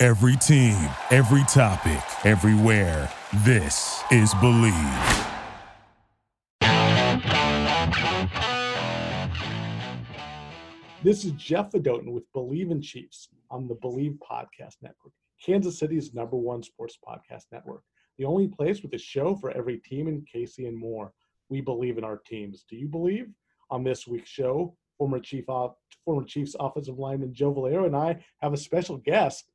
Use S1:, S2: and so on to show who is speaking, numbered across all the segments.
S1: Every team, every topic, everywhere. This is Believe.
S2: This is Jeff Fedotin with Believe in Chiefs on the Believe Podcast Network, Kansas City's number one sports podcast network. The only place with a show for every team in KC and more. We believe in our teams. Do you believe? On this week's show, former Chief former Chiefs offensive lineman Joe Valerio and I have a special guest,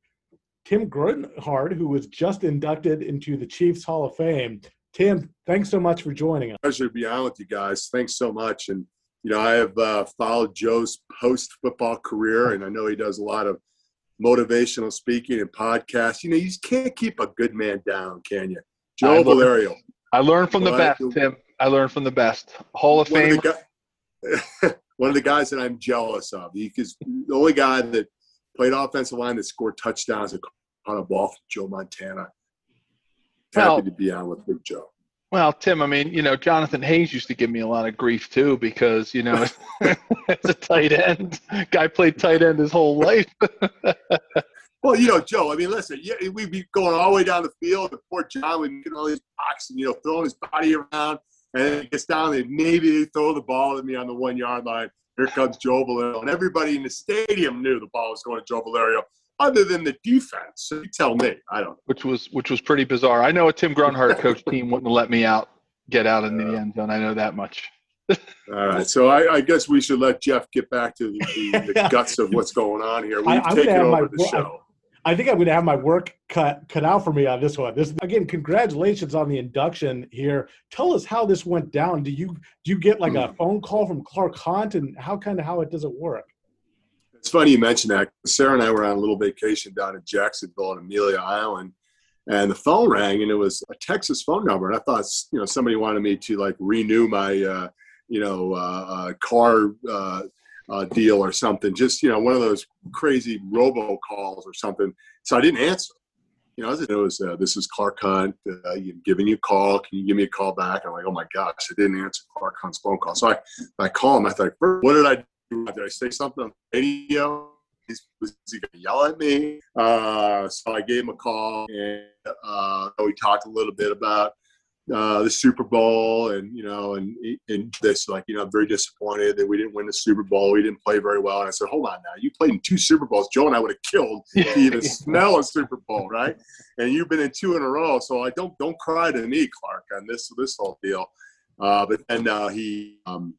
S2: Tim Grunhard, who was just inducted into the Chiefs Hall of Fame. Tim, thanks so much for joining us.
S3: Pleasure to be on with you guys. Thanks so much. And you know, I have uh, followed Joe's post football career, and I know he does a lot of motivational speaking and podcasts. You know, you just can't keep a good man down, can you? Joe I Valerio.
S4: I learned from the best, Tim. I learned from the best. Hall of Fame.
S3: Of one of the guys that I'm jealous of. Because the only guy that played offensive line that scored touchdowns on a ball from Joe Montana. Happy well, to be on with Big Joe.
S4: Well, Tim, I mean, you know, Jonathan Hayes used to give me a lot of grief too because, you know, it's a tight end, guy played tight end his whole life.
S3: well, you know, Joe, I mean, listen, yeah, we'd be going all the way down the field, and poor John would get all these boxes, and, you know, throwing his body around, and then he gets down and maybe they throw the ball at me on the one yard line. Here comes Joe Valerio. And everybody in the stadium knew the ball was going to Joe Valerio, other than the defense. So you tell me. I don't know.
S4: Which was which was pretty bizarre. I know a Tim Grunhard coach team wouldn't let me out get out in the end zone. I know that much.
S3: All right, so I, I, guess we should let Jeff get back to the, the, the guts of what's going on here. We've I, taken over my, the show.
S2: I think I'm going to have my work cut cut out for me on this one. This again, congratulations on the induction here. Tell us how this went down. Do you do you get like a hmm. phone call from Clark Hunt, and how kind of how it does it work?
S3: It's funny you mention that. Sarah and I were on a little vacation down in Jacksonville and Amelia Island, and the phone rang, and it was a Texas phone number, and I thought you know somebody wanted me to like renew my uh, you know uh, uh, car uh, uh, deal or something. Just you know, one of those crazy robo calls or something. So I didn't answer. You know, it was uh, this is Clark Hunt uh, giving you a call. Can you give me a call back? I'm like, oh my gosh, I didn't answer Clark Hunt's phone call. So I I call him. I thought, what did I do? Did I say something on the radio? was he going to yell at me? Uh, so I gave him a call and uh, we talked a little bit about uh, the Super Bowl, and you know, and and this like you know, I'm very disappointed that we didn't win the Super Bowl. We didn't play very well. And I said, hold on now, you played in two Super Bowls. Joe and I would have killed to even smell a Super Bowl, right? And you've been in two in a row, so I don't don't cry to me, Clark, on this this whole deal. Uh, but then uh, he um,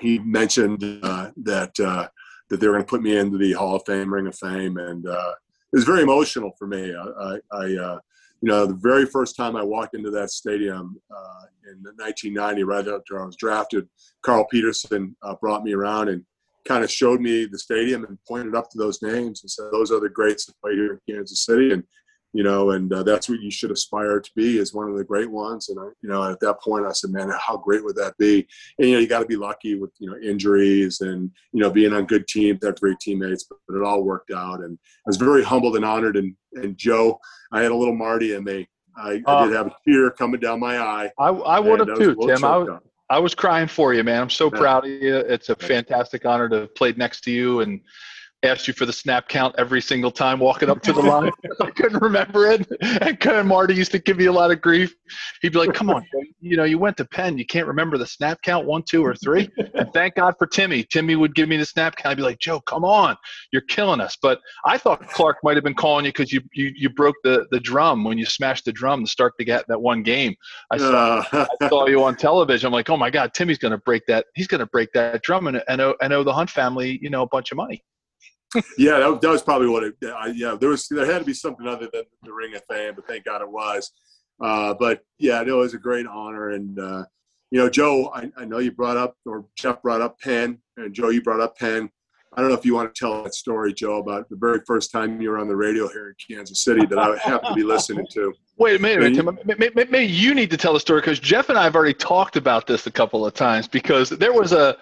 S3: he mentioned uh, that uh, that they were going to put me into the Hall of Fame, Ring of Fame, and uh, it was very emotional for me. I, I, I you know, the very first time I walked into that stadium uh, in 1990, right after I was drafted, Carl Peterson uh, brought me around and kind of showed me the stadium and pointed up to those names and said, "Those are the greats that played here in Kansas City." And you know, and uh, that's what you should aspire to be is one of the great ones. And I, you know, at that point, I said, man, how great would that be? And you know, you got to be lucky with you know injuries and you know being on good teams, have great teammates, but, but, it all worked out. And I was very humbled and honored. And and Joe, I had a little Marty in me. I, uh, I did have a tear coming down my eye.
S4: I, I would have too, Tim. I was, I was crying for you, man. I'm so yeah. proud of you. It's a fantastic honor to have played next to you and asked you for the snap count every single time walking up to the line. I couldn't remember it. And Ken Marty used to give me a lot of grief. He'd be like, "Come on, you know, you went to Penn, you can't remember the snap count one, two, or three. And thank God for Timmy. Timmy would give me the snap count. I'd be like, "Joe, come on, you're killing us." But I thought Clark might have been calling you because you, you you broke the the drum when you smashed the drum to start to get that one game. I saw uh. I saw you on television. I'm like, "Oh my God, Timmy's going to break that. He's going to break that drum and and owe, and owe the Hunt family, you know, a bunch of money."
S3: Yeah, that, that, was probably what it. I, yeah, there was there had to be something other than the Ring of Fame, but thank God it was. Uh, but yeah, it was a great honor, and uh, you know, Joe, I, I, know you brought up or Jeff brought up Penn, and Joe, you brought up Penn. I don't know if you want to tell that story, Joe, about the very first time you were on the radio here in Kansas City that I have to be listening to.
S4: Wait a minute, Tim. Maybe, maybe you need to tell the story because Jeff and I have already talked about this a couple of times because there was a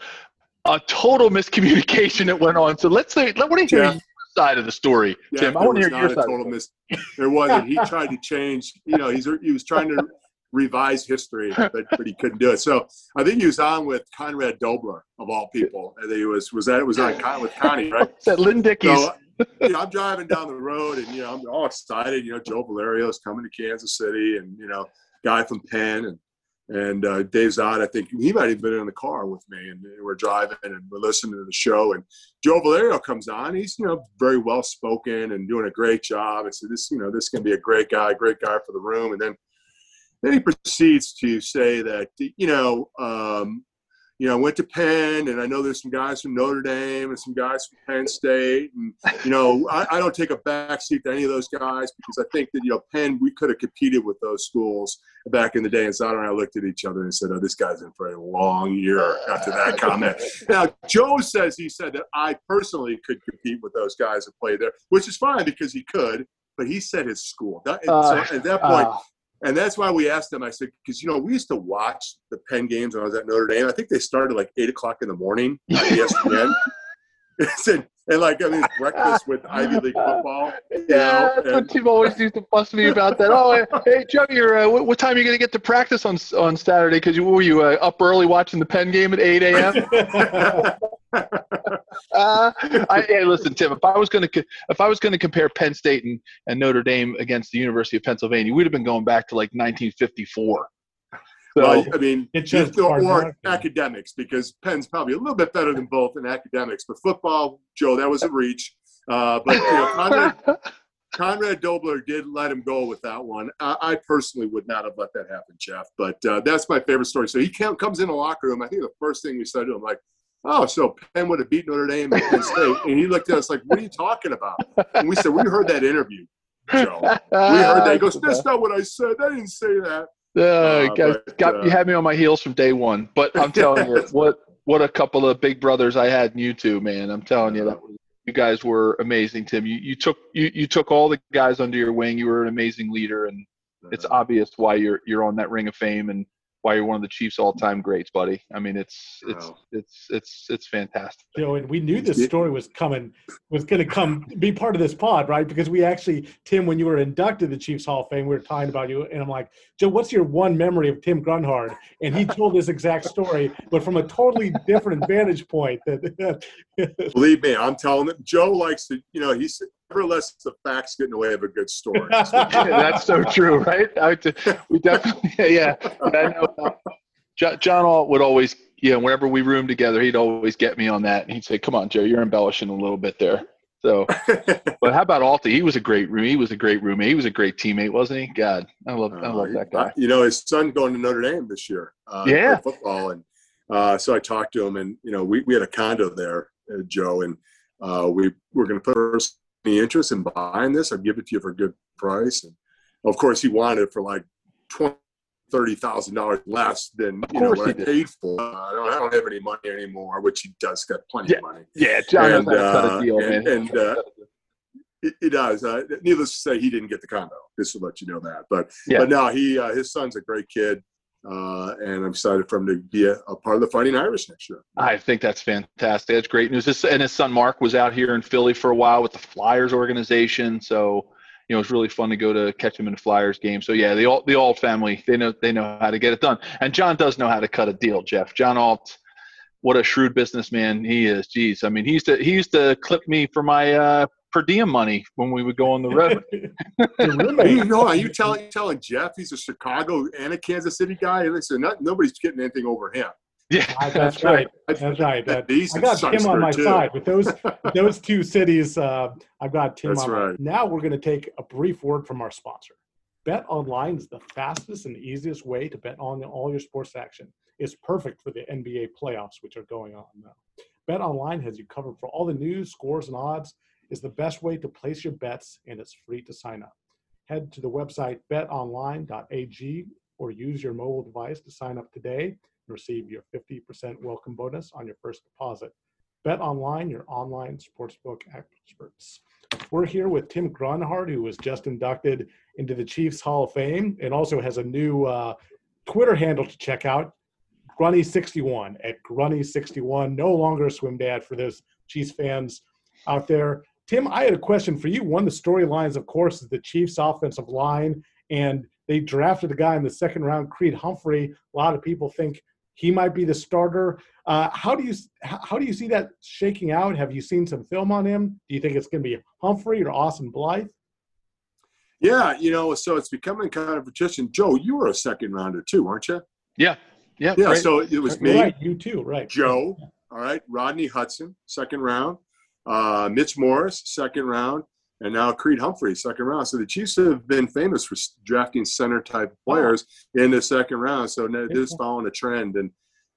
S4: a total miscommunication that went on. So let's say, let me hear Jeff, your side of the story,
S3: yeah,
S4: Tim.
S3: I want to hear your side. Total mis- there wasn't. He tried to change. You know, he's he was trying to revise history, but, but he couldn't do it. So I think he was on with Conrad Dobler of all people. I think he was was that it was on Con, with Connie, right?
S4: That Lynn Dickey's? So,
S3: you know, I'm driving down the road and you know I'm all excited. You know, Joe Valerio's coming to Kansas City, and you know, guy from Penn and and uh, Dave. I think he might have been in the car with me, and we're driving and we're listening to the show. And Joe Valerio comes on. He's you know very well spoken and doing a great job. And said, this you know this can be a great guy, great guy for the room. And then then he proceeds to say that, you know, um, you know, I went to Penn, and I know there's some guys from Notre Dame and some guys from Penn State, and you know, I, I don't take a backseat to any of those guys because I think that you know, Penn, we could have competed with those schools back in the day. And Sada and I looked at each other and said, "Oh, this guy's in for a long year." After that comment, now Joe says he said that I personally could compete with those guys that play there, which is fine because he could. But he said his school. That, uh, so at that point, uh, and that's why we asked them. I said, because you know, we used to watch the Penn games when I was at Notre Dame. I think they started like eight o'clock in the morning on ESPN. and, and like I mean, breakfast with Ivy League football.
S4: Yeah, know, that's and, what Tim always used to bust me about that. Oh, hey Joe, you're uh, what, what, time are you going to get to practice on on Saturday? Because you were you uh, up early watching the Penn game at eight a.m. uh, I, hey, listen, Tim. If I was going to if I was going to compare Penn State and, and Notre Dame against the University of Pennsylvania, we'd have been going back to like 1954.
S3: So, well, I mean, it's just or, or academics because Penn's probably a little bit better than both in academics. But football, Joe, that was a reach. Uh, but you know, Conrad, Conrad Dobler did let him go with that one. I, I personally would not have let that happen, Jeff. But uh, that's my favorite story. So he comes in the locker room. I think the first thing we said to him, like, oh, so Penn would have beat Notre Dame at Penn State. And he looked at us like, what are you talking about? And we said, we heard that interview, Joe. We heard that. He goes, that's not what I said. I didn't say that.
S4: Uh, uh, got, got uh, you had me on my heels from day one. But I'm telling you, what what a couple of big brothers I had in you two, man. I'm telling you that was, you guys were amazing, Tim. You you took you, you took all the guys under your wing. You were an amazing leader, and it's obvious why you're you're on that ring of fame and why you're one of the Chiefs' all-time greats, buddy. I mean, it's it's wow. it's it's it's fantastic.
S2: Joe, and we knew this story was coming, was going to come be part of this pod, right? Because we actually, Tim, when you were inducted to the Chiefs Hall of Fame, we were talking about you, and I'm like, Joe, what's your one memory of Tim Grunhard? And he told this exact story, but from a totally different vantage point.
S3: Believe me, I'm telling it. Joe likes to, you know, he's never lets the facts get in the way of a good story.
S4: That's so true, right? I, we definitely, yeah. I know. Uh, John Alt would always, you know, whenever we roomed together, he'd always get me on that. And he'd say, come on, Joe, you're embellishing a little bit there. So, but how about Alta? He was a great room. He was a great roommate. He was a great teammate, wasn't he? God, I love, uh, I love that guy.
S3: You know, his son going to Notre Dame this year. Uh,
S4: yeah,
S3: football, and uh, so I talked to him, and you know, we, we had a condo there, uh, Joe, and uh, we were going to put any interest in buying this? I'd give it to you for a good price. And of course, he wanted it for like twenty, thirty thousand dollars less than you know what I paid for. Uh, I, don't, I don't have any money anymore, which he does got plenty
S4: yeah.
S3: of money.
S4: Yeah, John and, uh, a deal,
S3: and, man. And, uh, it, it, does. Uh, needless to say, he didn't get the condo. Just to let you know that. But yeah. but now he uh, his son's a great kid. Uh, and I'm excited for him to be a, a, part of the Fighting Irish next year.
S4: I think that's fantastic. That's great news. This, and his son Mark was out here in Philly for a while with the Flyers organization, so you know it's really fun to go to catch him in the Flyers game. So yeah, the Alt the Alt family they know they know how to get it done, and John does know how to cut a deal. Jeff John Alt, what a shrewd businessman he is. Jeez, I mean he used to he used to clip me for my uh, per diem money when we would go on the road.
S3: you know, are you telling you telling Jeff he's a Chicago and a Kansas City guy? Listen, not, nobody's getting anything over him.
S4: Yeah,
S2: that's right. That's right. That, I got Tim on my too. side with those those two cities. Uh, I've got Tim that's on. Right. Now we're going to take a brief word from our sponsor. Bet online is the fastest and easiest way to bet on all your sports action. It's perfect for the NBA playoffs, which are going on now. Bet online has you covered for all the news, scores, and odds is the best way to place your bets, and it's free to sign up. Head to the website betonline.ag or use your mobile device to sign up today and receive your 50% welcome bonus on your first deposit. Bet Online, your online sportsbook experts. We're here with Tim Grunhard, who was just inducted into the Chiefs Hall of Fame and also has a new uh, Twitter handle to check out, Grunny61 at Grunny61. No longer a swim dad for those Chiefs fans out there. Tim, I had a question for you. One of the storylines, of course, is the Chiefs' offensive line, and they drafted a guy in the second round, Creed Humphrey. A lot of people think he might be the starter. Uh, how do you how do you see that shaking out? Have you seen some film on him? Do you think it's going to be Humphrey or Austin Blythe?
S3: Yeah, you know, so it's becoming kind of a tradition. Joe, you were a second rounder too, weren't you?
S4: Yeah, yeah,
S3: yeah. Great. So it was me,
S2: right, you too, right?
S3: Joe, all right, Rodney Hudson, second round, uh, Mitch Morse, second round, and now Creed Humphrey, second round. So the Chiefs have been famous for drafting center type players in the second round. So this is following a trend, and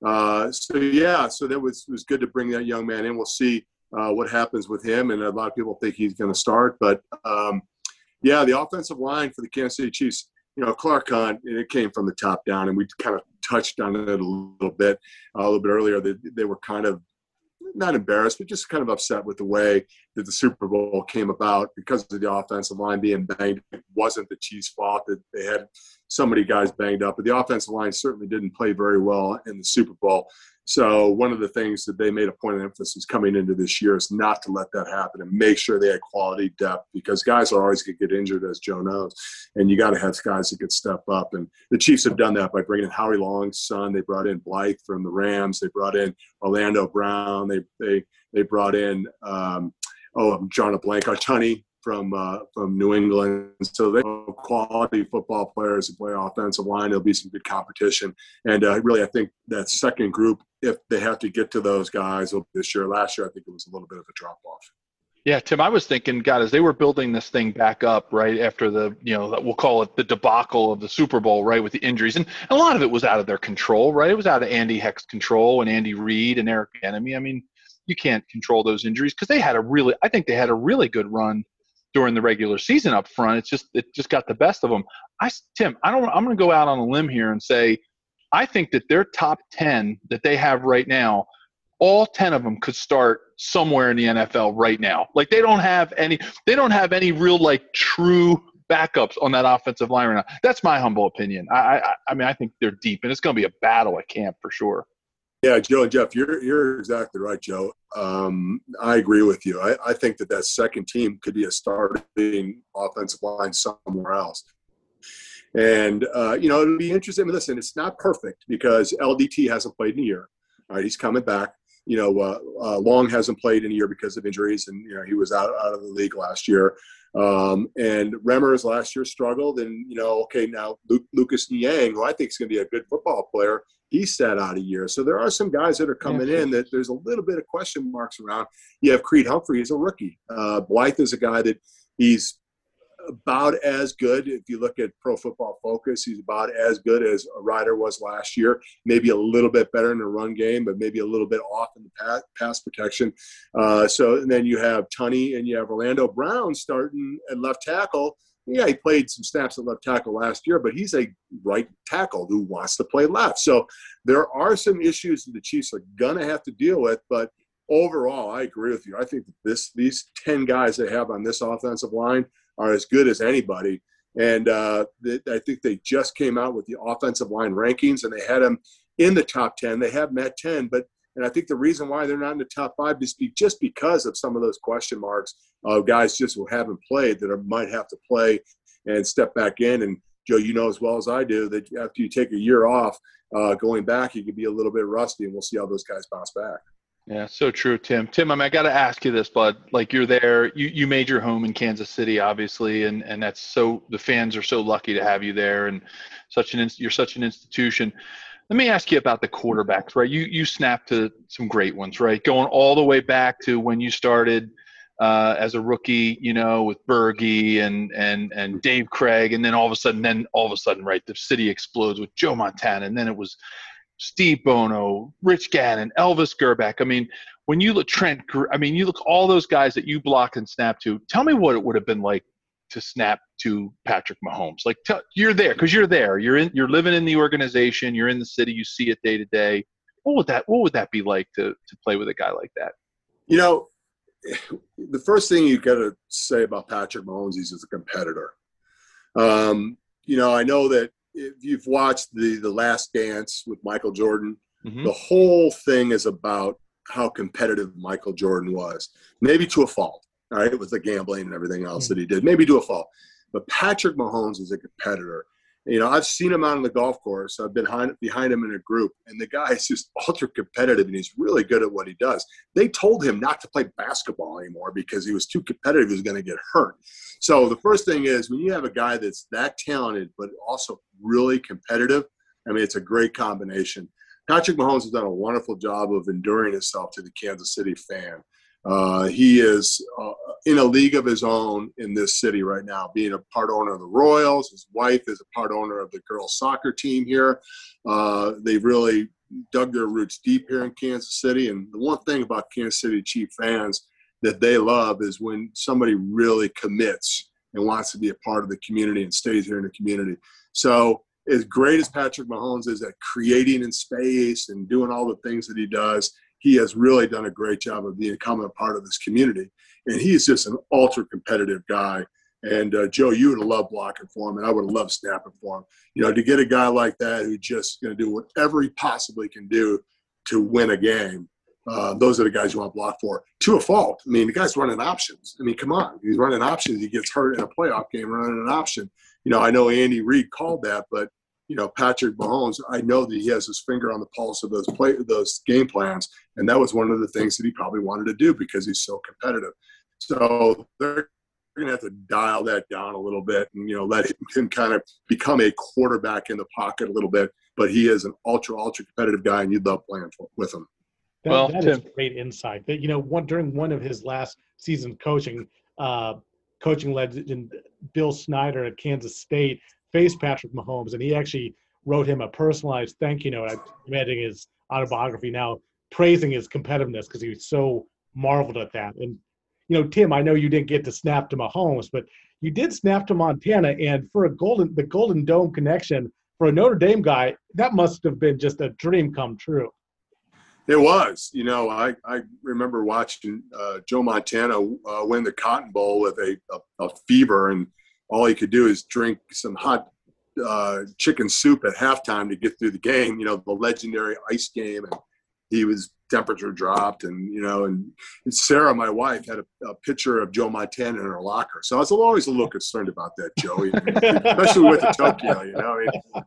S3: uh, so yeah, so that was was good to bring that young man in. We'll see uh, what happens with him, and a lot of people think he's going to start, but um, yeah, the offensive line for the Kansas City Chiefs. You know, Clark Hunt, it came from the top down, and we kind of touched on it a little bit, uh, a little bit earlier. That they were kind of not embarrassed, but just kind of upset with the way that the Super Bowl came about because of the offensive line being banged. It wasn't the Chiefs' fault that they had so many guys banged up, but the offensive line certainly didn't play very well in the Super Bowl. So one of the things that they made a point of emphasis coming into this year is not to let that happen and make sure they had quality depth because guys are always going to get injured, as Joe knows, and you got to have guys that can step up. And the Chiefs have done that by bringing in Howie Long's son. They brought in Blythe from the Rams. They brought in Orlando Brown. They they they brought in um, oh drawing a blank Thuney from uh, from New England. So they have quality football players to play offensive line. There'll be some good competition, and uh, really, I think that second group, if they have to get to those guys this year, last year, I think it was a little bit of a drop off.
S4: Yeah, Tim, I was thinking, God, as they were building this thing back up, right after the, you know, we'll call it the debacle of the Super Bowl, right, with the injuries, and a lot of it was out of their control, right? It was out of Andy Heck's control and Andy Reid and Eric Bieniemy. I mean, you can't control those injuries because they had a really, I think they had a really good run during the regular season up front. It's just it just got the best of them. I Tim, I don't. I'm going to go out on a limb here and say, I think that their top ten that they have right now, all ten of them could start somewhere in the NFL right now. Like they don't have any. They don't have any real like true backups on that offensive line right now. That's my humble opinion. I I, I mean I think they're deep and it's going to be a battle at camp for sure.
S3: Yeah, Joe and Jeff, you're you're exactly right, Joe. Um, I agree with you. I, I think that that second team could be a starting offensive line somewhere else. And uh, you know, it'll be interesting. I mean, listen, it's not perfect because LDT hasn't played in a year. All right, he's coming back. You know, uh, uh, Long hasn't played in a year because of injuries, and you know he was out out of the league last year. Um, and Remmers last year struggled, and you know, okay, now Luke, Lucas Niang, who I think is going to be a good football player, he sat out a year. So there are some guys that are coming yeah. in that there's a little bit of question marks around. You have Creed Humphrey, he's a rookie. Uh, Blythe is a guy that he's about as good. If you look at Pro Football Focus, he's about as good as a Reiter was last year. Maybe a little bit better in the run game, but maybe a little bit off in the pass protection. Uh, so and then you have Thuney and you have Orlando Brown starting at left tackle. Yeah, he played some snaps at left tackle last year, but he's a right tackle who wants to play left. So there are some issues that the Chiefs are going to have to deal with, but overall, I agree with you. I think this these 10 guys they have on this offensive line are as good as anybody. And uh, I think they just came out with the offensive line rankings, and they had them in the top 10. They have met 10, but and I think the reason why they're not in the top five is just because of some of those question marks of guys just who haven't played that are, might have to play and step back in. And Joe, you know as well as I do that after you take a year off, uh, going back, you can be a little bit rusty, and we'll see how those guys bounce back.
S4: Yeah, so true, Tim. Tim, I, mean, I got to ask you this, bud. Like you're there, you, you made your home in Kansas City, obviously, and, and that's so the fans are so lucky to have you there, and such an you're such an institution. Let me ask you about the quarterbacks, right? You you snapped to some great ones, right? Going all the way back to when you started uh, as a rookie, you know, with DeBerg and and and Dave Krieg, and then all of a sudden, then all of a sudden, right, the city explodes with Joe Montana, and then it was Steve Bono, Rich Gannon, Elvis Grbac. I mean, when you look Trent, I mean, you look all those guys that you blocked and snapped to. Tell me what it would have been like to snap to Patrick Mahomes? Like t- you're there because you're there. You're in. You're living in the organization. You're in the city. You see it day to day. What would that What would that be like to to play with a guy like that?
S3: You know, the first thing you got to say about Patrick Mahomes is he's a competitor. Um, you know, I know that if you've watched the the Last Dance with Michael Jordan, mm-hmm. the whole thing is about how competitive Michael Jordan was, maybe to a fault. All right, with the gambling and everything else mm-hmm. that he did, maybe to a fault. But Patrick Mahomes is a competitor, you know, I've seen him out on the golf course. I've been behind, behind him in a group, and the guy is just ultra competitive, and he's really good at what he does. They told him not to play basketball anymore because he was too competitive. He was going to get hurt. So the first thing is when you have a guy that's that talented but also really competitive. I mean, it's a great combination. Patrick Mahomes has done a wonderful job of enduring himself to the Kansas City fan. Uh, he is uh, in a league of his own in this city right now, being a part owner of the Royals. His wife is a part owner of the girls' soccer team here. Uh, they've really dug their roots deep here in Kansas City. And the one thing about Kansas City Chief fans that they love is when somebody really commits and wants to be a part of the community and stays here in the community. So, as great as Patrick Mahomes is at creating in space and doing all the things that he does, he has really done a great job of becoming a part of this community. And he's just an ultra competitive guy. And uh, Joe, you would loved blocking for him, and I would have loved snapping for him. You know, to get a guy like that who's just going to do whatever he possibly can do to win a game. Uh, those are the guys you want to block for. To a fault. I mean, the guy's running options. I mean, come on, he's running options. He gets hurt in a playoff game running an option. You know, I know Andy Reid called that, but you know, Patrick Mahomes, I know that he has his finger on the pulse of those play, those game plans, and that was one of the things that he probably wanted to do because he's so competitive. So they're going to have to dial that down a little bit, and you know, let him kind of become a quarterback in the pocket a little bit. But he is an ultra, ultra competitive guy, and you'd love playing for, with him.
S2: That, well, that is great insight. That you know, one during one of his last seasons coaching, uh, coaching legend Bill Snyder at Kansas State faced Patrick Mahomes, and he actually wrote him a personalized thank you note. I'm reading his autobiography now, praising his competitiveness because he was so marveled at that. And you know, Tim, I know you didn't get to snap to Mahomes, but you did snap to Montana, and for a golden the Golden Dome connection for a Notre Dame guy, that must have been just a dream come true.
S3: It was. You know, I, I remember watching uh, Joe Montana uh, win the Cotton Bowl with a, a, a fever and – all he could do is drink some hot uh, chicken soup at halftime to get through the game. You know, the legendary ice game, and he was temperature dropped, and you know, and, Sarah, my wife, had a, a, picture of Joe Montana in her locker. So I was always a little concerned about that, Joey, especially with the Tokyo. You know,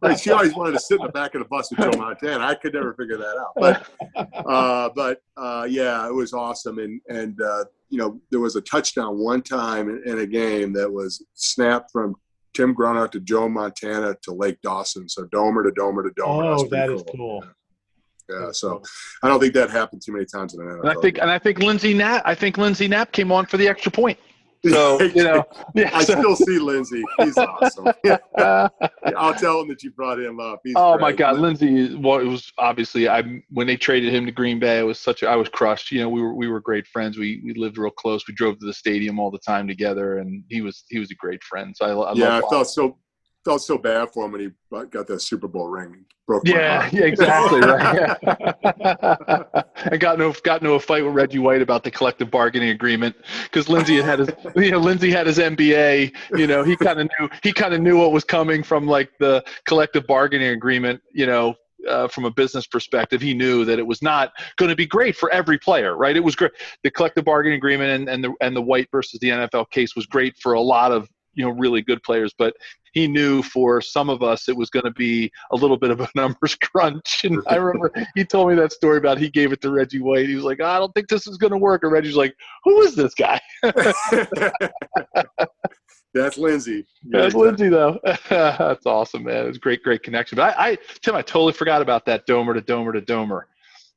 S3: I mean, she always wanted to sit in the back of the bus with Joe Montana. I could never figure that out, but uh, but uh, yeah, it was awesome, and and uh, you know, there was a touchdown one time in a game that was snapped from Tim Grunhard to Joe Montana to Lake Dawson. So domer to domer to domer.
S2: Oh, that cool. is cool.
S3: Yeah, so I don't think that happened too many times in an NFL.
S4: And I think, and I think Lindsay Knapp, I think Lindsay Knapp came on for the extra point. So you know,
S3: yeah, I so. still see Lindsay. He's awesome. I'll tell him that you brought him up. He's
S4: oh
S3: great.
S4: my God, Lindsay! Well, it was obviously I when they traded him to Green Bay. It was such a, I was crushed. You know, we were we were great friends. We we lived real close. We drove to the stadium all the time together, and he was he was a great friend. So I, I
S3: yeah, I felt so felt so bad for him when he got that Super Bowl ring. Broke
S4: yeah, yeah, exactly right. I got no got no fight with Reggie White about the collective bargaining agreement because Lindsay had his you know Lindsay had his MBA. You know he kind of knew he kind of knew what was coming from like the collective bargaining agreement. You know uh, from a business perspective, he knew that it was not going to be great for every player, right? It was great. The collective bargaining agreement and, and the and the White versus the NFL case was great for a lot of you know really good players, but he knew for some of us it was going to be a little bit of a numbers crunch. And I remember he told me that story about he gave it to Reggie White. He was like, I don't think this is going to work. And Reggie's like, Who is this guy?
S3: That's Lindsay.
S4: That's Lindsay, though. That's awesome, man. It's great, great connection. But I, I, Tim, I totally forgot about that domer to domer to domer.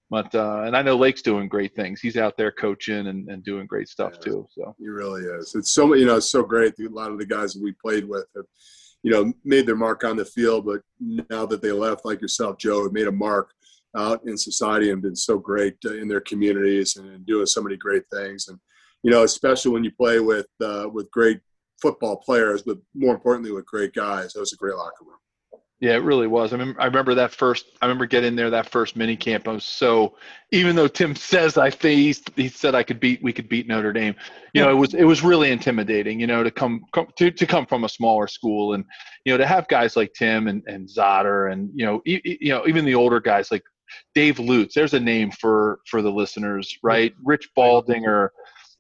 S4: But uh, and I know Lake's doing great things. He's out there coaching and, and doing great stuff too. So
S3: he really is. It's so you know, it's so great. A lot of the guys that we played with have you know, made their mark on the field, but now that they left, like yourself, Joe, have made a mark out in society and been so great uh, in their communities and doing so many great things. And you know, especially when you play with uh, with great football players, but more importantly with great guys. That was a great locker room.
S4: Yeah, it really was. I mean, I remember that first. I remember getting there that first mini camp. I was so, even though Tim says I think he said I could beat, we could beat Notre Dame. You know, it was it was really intimidating. You know, to come, come to to come from a smaller school and you know to have guys like Tim and and Zotter and you know e- you know even the older guys like Dave Lutz. There's a name for for the listeners, right? Rich Baldinger.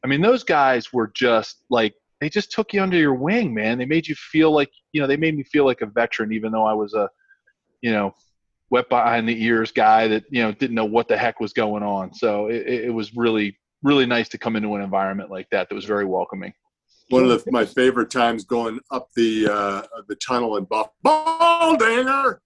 S4: I mean, those guys were just like they just took you under your wing, man. They made you feel like, you know, they made me feel like a veteran, even though I was a, you know, wet behind the ears guy that, you know, didn't know what the heck was going on. So it, it was really, really nice to come into an environment like that that was very welcoming.
S3: One of the, my favorite times going up the uh, the tunnel in Buff. Baldinger!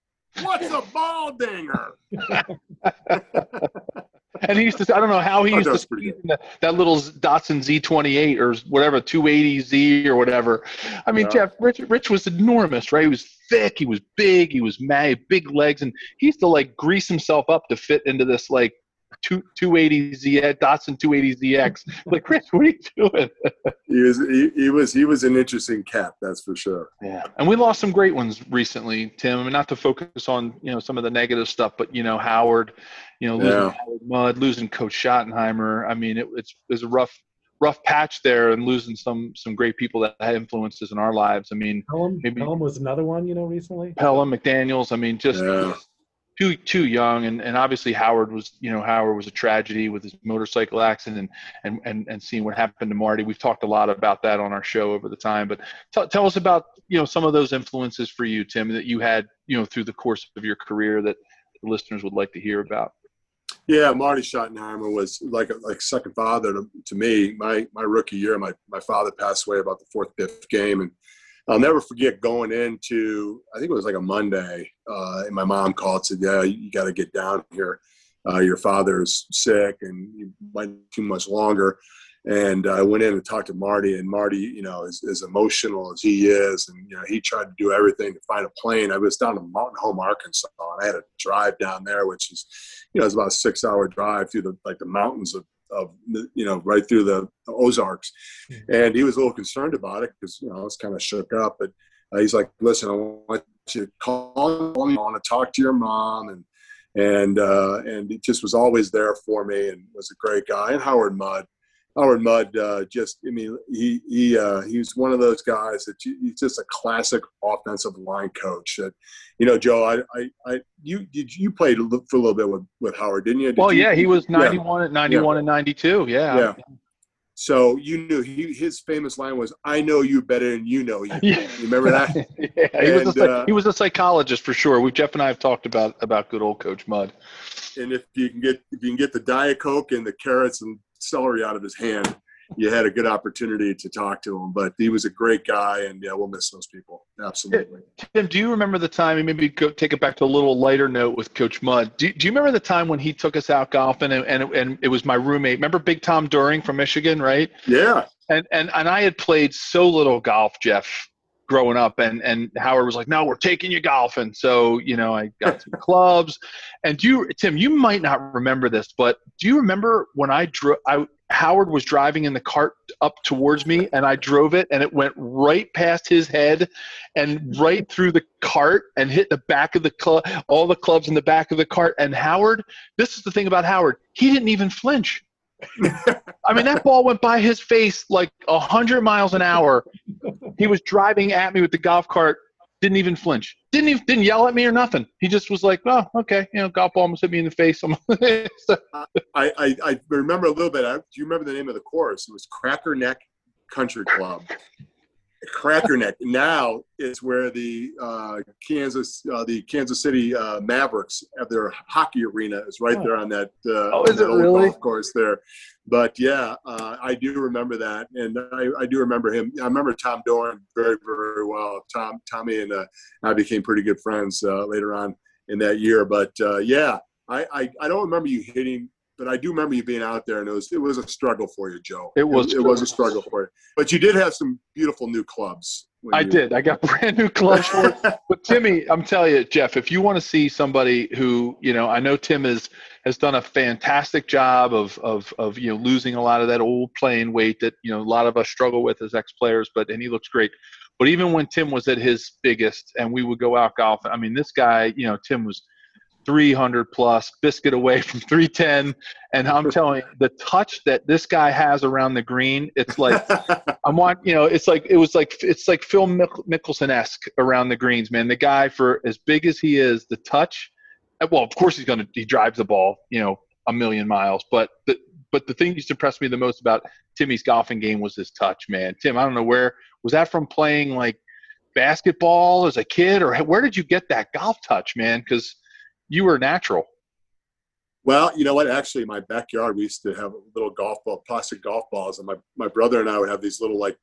S3: What's a baldinger?
S4: and he used to, I don't know how he oh, used to squeeze that, that little Datsun Z28 or whatever, 280Z or whatever. I mean, yeah. Jeff, Rich, Rich was enormous, right? He was thick, he was big, he was mad, big legs, and he used to like grease himself up to fit into this like two, 280Z Datsun 280ZX. like, Chris, what are you doing?
S3: he was he, he, was he was an interesting cat, that's for sure.
S4: Yeah, and we lost some great ones recently, Tim. I mean, not to focus on you know some of the negative stuff, but you know Howard, you know losing yeah. Howard Mudd, losing Coach Schottenheimer. I mean, it, it's it's a rough rough patch there and losing some some great people that had influences in our lives. I mean,
S2: Pellom, maybe Pellom was another one, you know, recently.
S4: Pellom, McDaniels. I mean, just yeah too too young. And, and obviously Howard was you know Howard was a tragedy with his motorcycle accident and and and seeing what happened to Marty. We've talked a lot about that on our show over the time but t- tell us about you know some of those influences for you Tim that you had you know through the course of your career that the listeners would like to hear about.
S3: Yeah Marty Schottenheimer was like a, like second father to, to me. My my rookie year my my father passed away about the fourth fifth game and I'll never forget going into I think it was like a Monday, uh, and my mom called said, "Yeah, you got to get down here. Uh, your father's sick, and you might too much longer." And I went in and talked to Marty, and Marty, you know, as, as emotional as he is, and you know, he tried to do everything to find a plane. I was down in Mountain Home, Arkansas, and I had to drive down there, which is, you know, it's about a six-hour drive through the like the mountains of of you know right through the, the Ozarks, mm-hmm. and he was a little concerned about it because you know I was kind of shook up. But uh, he's like, "Listen, I want you to call me. I want to talk to your mom." And and uh, and he just was always there for me and was a great guy. And Howard Mudd, Howard Mudd, uh, just I mean, he he uh, he's one of those guys that you, he's just a classic offensive line coach. That you know, Joe, I I, I you did you played for a little bit with, with Howard, didn't you? Did
S4: well,
S3: you,
S4: yeah, he was ninety one, yeah. ninety one, yeah. and ninety two. Yeah.
S3: Yeah. So you knew he, his famous line was, "I know you better than you know you." Yeah. You remember that?
S4: yeah, and, he was a, uh, he was a psychologist for sure. We Jeff and I have talked about about good old Coach Mudd.
S3: And if you can get if you can get the diet coke and the carrots and celery out of his hand, you had a good opportunity to talk to him. But he was a great guy, and yeah, we'll miss those people absolutely.
S4: Tim, do you remember the time? And maybe go take it back to a little lighter note with Coach Mudd. Do, do you remember the time when he took us out golfing, and, and and it was my roommate? Remember Big Tom Dohring from Michigan, right?
S3: Yeah.
S4: And and and I had played so little golf, Jeff, growing up and and Howard was like, "No, we're taking you golfing." So, you know, I got some clubs. And do you Tim, you might not remember this, but do you remember when I drove I Howard was driving in the cart up towards me and I drove it and it went right past his head and right through the cart and hit the back of the club all the clubs in the back of the cart and Howard, this is the thing about Howard, he didn't even flinch. I mean, that ball went by his face like a hundred miles an hour. He was driving at me with the golf cart, didn't even flinch, didn't even didn't yell at me or nothing. He just was like, "Oh, okay, you know, golf ball almost hit me in the face." so,
S3: I, I I remember a little bit. do you remember the name of the course? It was Crackerneck Country Club. Crackerneck now is where the uh, Kansas uh, the Kansas City uh, Mavericks have their hockey arena is right oh. there on that, uh,
S4: oh, is it really?
S3: golf course there. But yeah, uh, I do remember that, and I, I, do remember him. I remember Tom Dohring very very well. Tom Tommy and uh, I became pretty good friends later on in that year. But yeah, I, I I don't remember you hitting but I do remember you being out there, and it was it was a struggle for you, Joe.
S4: It was
S3: it, it was a struggle for you, but you did have some beautiful new clubs.
S4: I you... did. I got brand new clubs for it. But Timmy, I'm telling you, Jeff, if you want to see somebody who you know, I know Tim is has done a fantastic job of of of you know losing a lot of that old playing weight that you know a lot of us struggle with as ex players, but and he looks great. But even when Tim was at his biggest and we would go out golfing, I mean, this guy, you know, Tim was 300 plus, biscuit away from 310. And I'm telling you, the touch that this guy has around the green, it's like, I'm on, you know, it's like, it was like, it's like Phil Mickelson esque around the greens, man. The guy, for as big as he is, the touch, uh, well, of course he's going to, he drives the ball, you know, a million miles, but the, but the thing that impressed me the most about Timmy's golfing game was his touch, man. Tim, I don't know where was that from playing like basketball as a kid, or where did you get that golf touch, man? Because you were natural.
S3: Well, you know what? Actually, in my backyard, we used to have little golf ball, plastic golf balls, and my, my brother and I would have these little like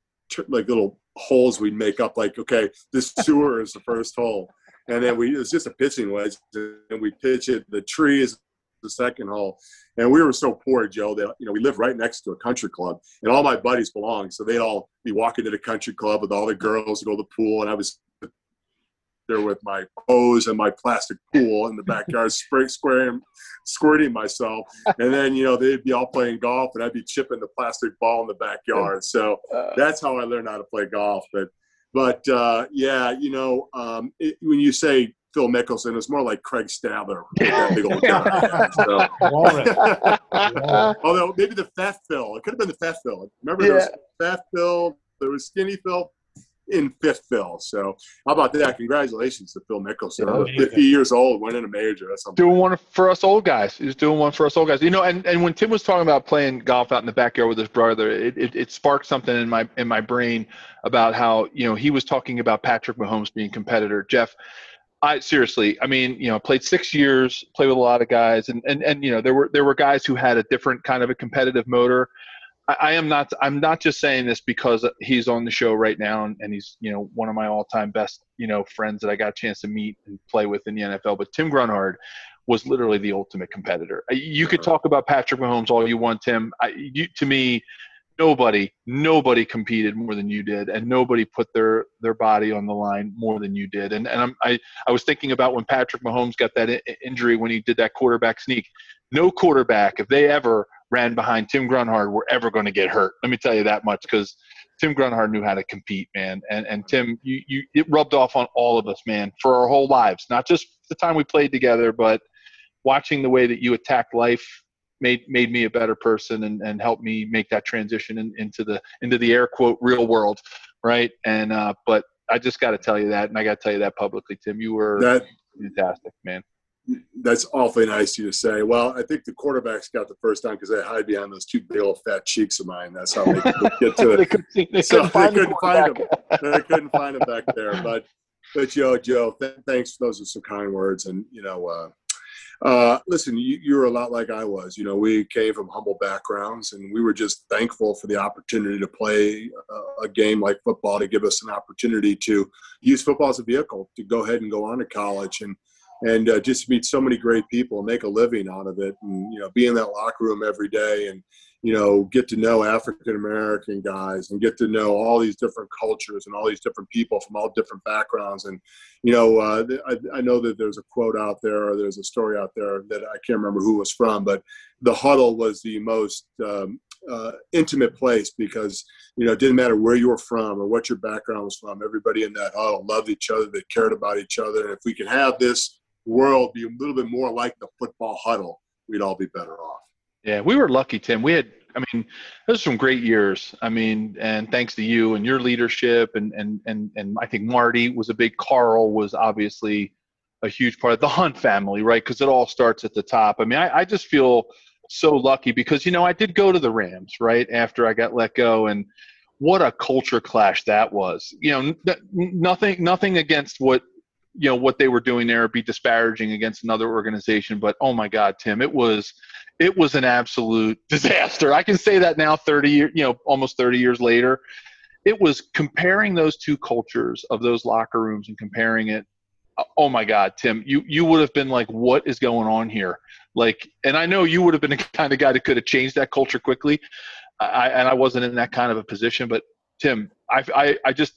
S3: like little holes we'd make up. Like, okay, this sewer is the first hole, and then we it was just a pitching wedge, and we pitch it. The tree is the second hole. And we were so poor, Joe, that you know we lived right next to a country club, and all my buddies belonged. So they'd all be walking to the country club with all the girls to go to the pool, and I was there with my hose and my plastic pool in the backyard, spray, squirting, squirting myself. And then, you know, they'd be all playing golf and I'd be chipping the plastic ball in the backyard. So uh. that's how I learned how to play golf. But, but uh, yeah, you know, um, it, when you say Phil Mickelson. It's more like Craig Stadler that big old guy. so. Although maybe the fat Phil. It could have been the fat Phil. Remember yeah. there was fat Phil, there was skinny Phil in fifth Phil. So how about that? Congratulations to Phil Mickelson. Yeah, 50 years old, winning a major. That's
S4: doing one for us old guys. He's doing one for us old guys. You know, and, and when Tim was talking about playing golf out in the backyard with his brother, it, it, it sparked something in my in my brain about how you know he was talking about Patrick Mahomes being competitor. Jeff, I seriously, I mean, you know, played six years, played with a lot of guys, and and and you know, there were there were guys who had a different kind of a competitive motor. I, I am not I'm not just saying this because he's on the show right now and, and he's you know one of my all time best you know friends that I got a chance to meet and play with in the NFL. But Tim Grunhard was literally the ultimate competitor. Uh, you could talk about Patrick Mahomes all you want, Tim. I, you, to me, nobody nobody competed more than you did and nobody put their their body on the line more than you did and and I'm, i i was thinking about when patrick mahomes got that injury when he did that quarterback sneak no quarterback if they ever ran behind tim grunhard were ever going to get hurt. Let me tell you that much because tim grunhard knew how to compete man. And and tim you you it rubbed off on all of us man for our whole lives not just the time we played together but watching the way that you attacked life made made me a better person and, and helped me make that transition in, into the into the air quote real world right? And uh, but i just got to tell you that and i got to tell you that publicly tim. You were that, fantastic man
S3: that's awfully nice of you to say. Well, I think the quarterbacks got the first time because they hide behind those two big old fat cheeks of mine. That's how they get to it. they couldn't, they so couldn't, find, they couldn't find them. they couldn't find them back there. But, but Joe, Joe, th- thanks. Those are some kind words, and you know, uh, uh, listen, you, you were a lot like I was. You know, we came from humble backgrounds, and we were just thankful for the opportunity to play a, a game like football to give us an opportunity to use football as a vehicle to go ahead and go on to college and and uh, just meet so many great people and make a living out of it, and you know, be in that locker room every day and you know, get to know African American guys and get to know all these different cultures and all these different people from all different backgrounds. And, you know, uh, I, I, know that there's a quote out there or there's a story out there that I can't remember who was from, but the huddle was the most um, uh, intimate place because, you know, it didn't matter where you were from or what your background was from. Everybody in that huddle loved each other. They cared about each other. And if we could have this world be a little bit more like the football huddle, we'd all be better off.
S4: Yeah, we were lucky, Tim. We had, I mean, those are some great years. I mean, and thanks to you and your leadership, and and and and I think Marty was a big. Carl was obviously a huge part of the Hunt family, right? Because it all starts at the top. I mean, I, I just feel so lucky because you know I did go to the Rams right after I got let go, and what a culture clash that was. You know, n- nothing nothing against what you know what they were doing there be disparaging against another organization but oh my god tim it was it was an absolute disaster. I can say that now 30 years you know almost 30 years later. It was comparing those two cultures of those locker rooms and comparing it uh, oh my god tim you you would have been like what is going on here? Like and i know you would have been the kind of guy that could have changed that culture quickly. I, and i wasn't in that kind of a position but tim I, I, I just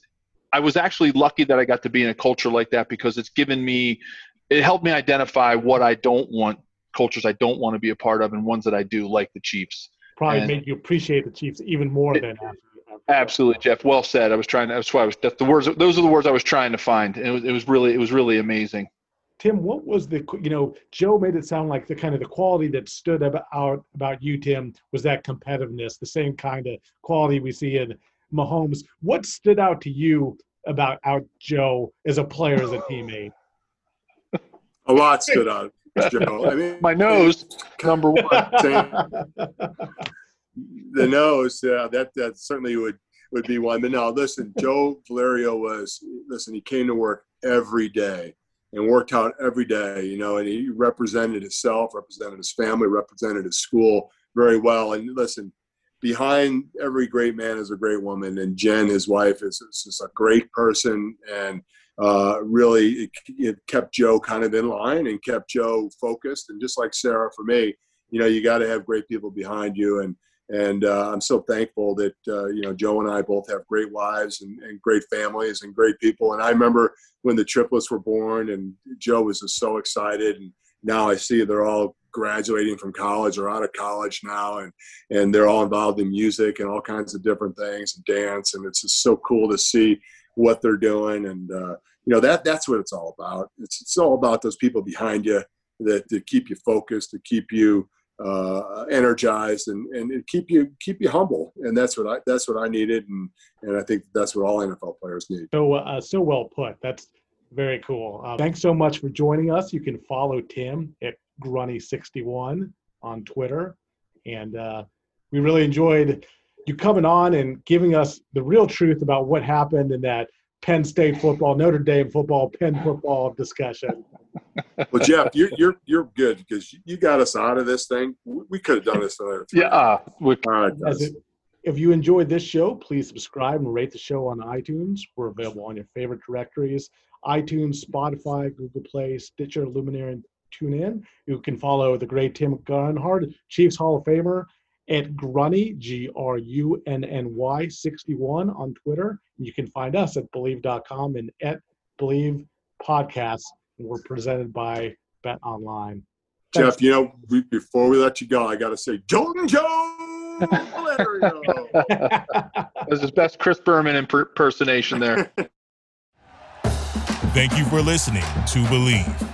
S4: I was actually lucky that I got to be in a culture like that because it's given me, it helped me identify what I don't want, cultures I don't want to be a part of, and ones that I do, like the Chiefs.
S2: Probably and, made you appreciate the Chiefs even more it, than after.
S4: Absolutely, Jeff. Well said. I was trying. To, that's why I was. That's the words. Those are the words I was trying to find. And it was. It was really. It was really amazing.
S2: Tim, what was the you know Joe made it sound like the kind of the quality that stood out about you, Tim, was that competitiveness, the same kind of quality we see in Mahomes. What stood out to you about out Joe as a player, as a teammate?
S3: A lot stood out, Joe. I mean,
S4: my nose, number one.
S3: the nose, yeah, that that certainly would would be one. But no, listen, Joe Valerio was listen. He came to work every day and worked out every day, you know, and he represented himself, represented his family, represented his school very well. And listen, behind every great man is a great woman, and Jen, his wife, is, is just a great person, and uh, really it, it, kept Joe kind of in line and kept Joe focused. And just like Sarah, for me, you know, you got to have great people behind you, and and uh, I'm so thankful that uh, you know Joe and I both have great wives and, and, great families and great people. And I remember when the triplets were born, and Joe was just so excited. And now I see they're all graduating from college or out of college now, and and they're all involved in music and all kinds of different things and dance. And it's just so cool to see what they're doing. And uh, you know that that's what it's all about. It's it's all about those people behind you that, that keep you focused, to keep you uh, energized and, and keep you keep you humble and that's what I that's what I needed and and I think that's what all NFL players need.
S2: So uh, so well put. That's very cool. Uh, thanks so much for joining us. You can follow Tim at Grunny61 on Twitter, and uh, we really enjoyed you coming on and giving us the real truth about what happened in that Penn State football, Notre Dame football, Penn football discussion.
S3: Well, Jeff, you're you're you're good because you got us out of this thing. We could have done this another time.
S4: Yeah.
S3: All right,
S2: If you enjoyed this show, please subscribe and rate the show on iTunes. We're available on your favorite directories: iTunes, Spotify, Google Play, Stitcher, Luminary, and TuneIn. You can follow the great Tim Grunhard, Chiefs Hall of Famer, at Grunny, G R U N N Y 61 on Twitter. You can find us at Bleav.com and at Bleav Podcasts. We're presented by Bet Online.
S3: Thanks. Jeff, you know, we, before we let you go, I got to say, Jordan Joe!
S4: that was his best Chris Berman impersonation there.
S1: Thank you for listening to Bleav.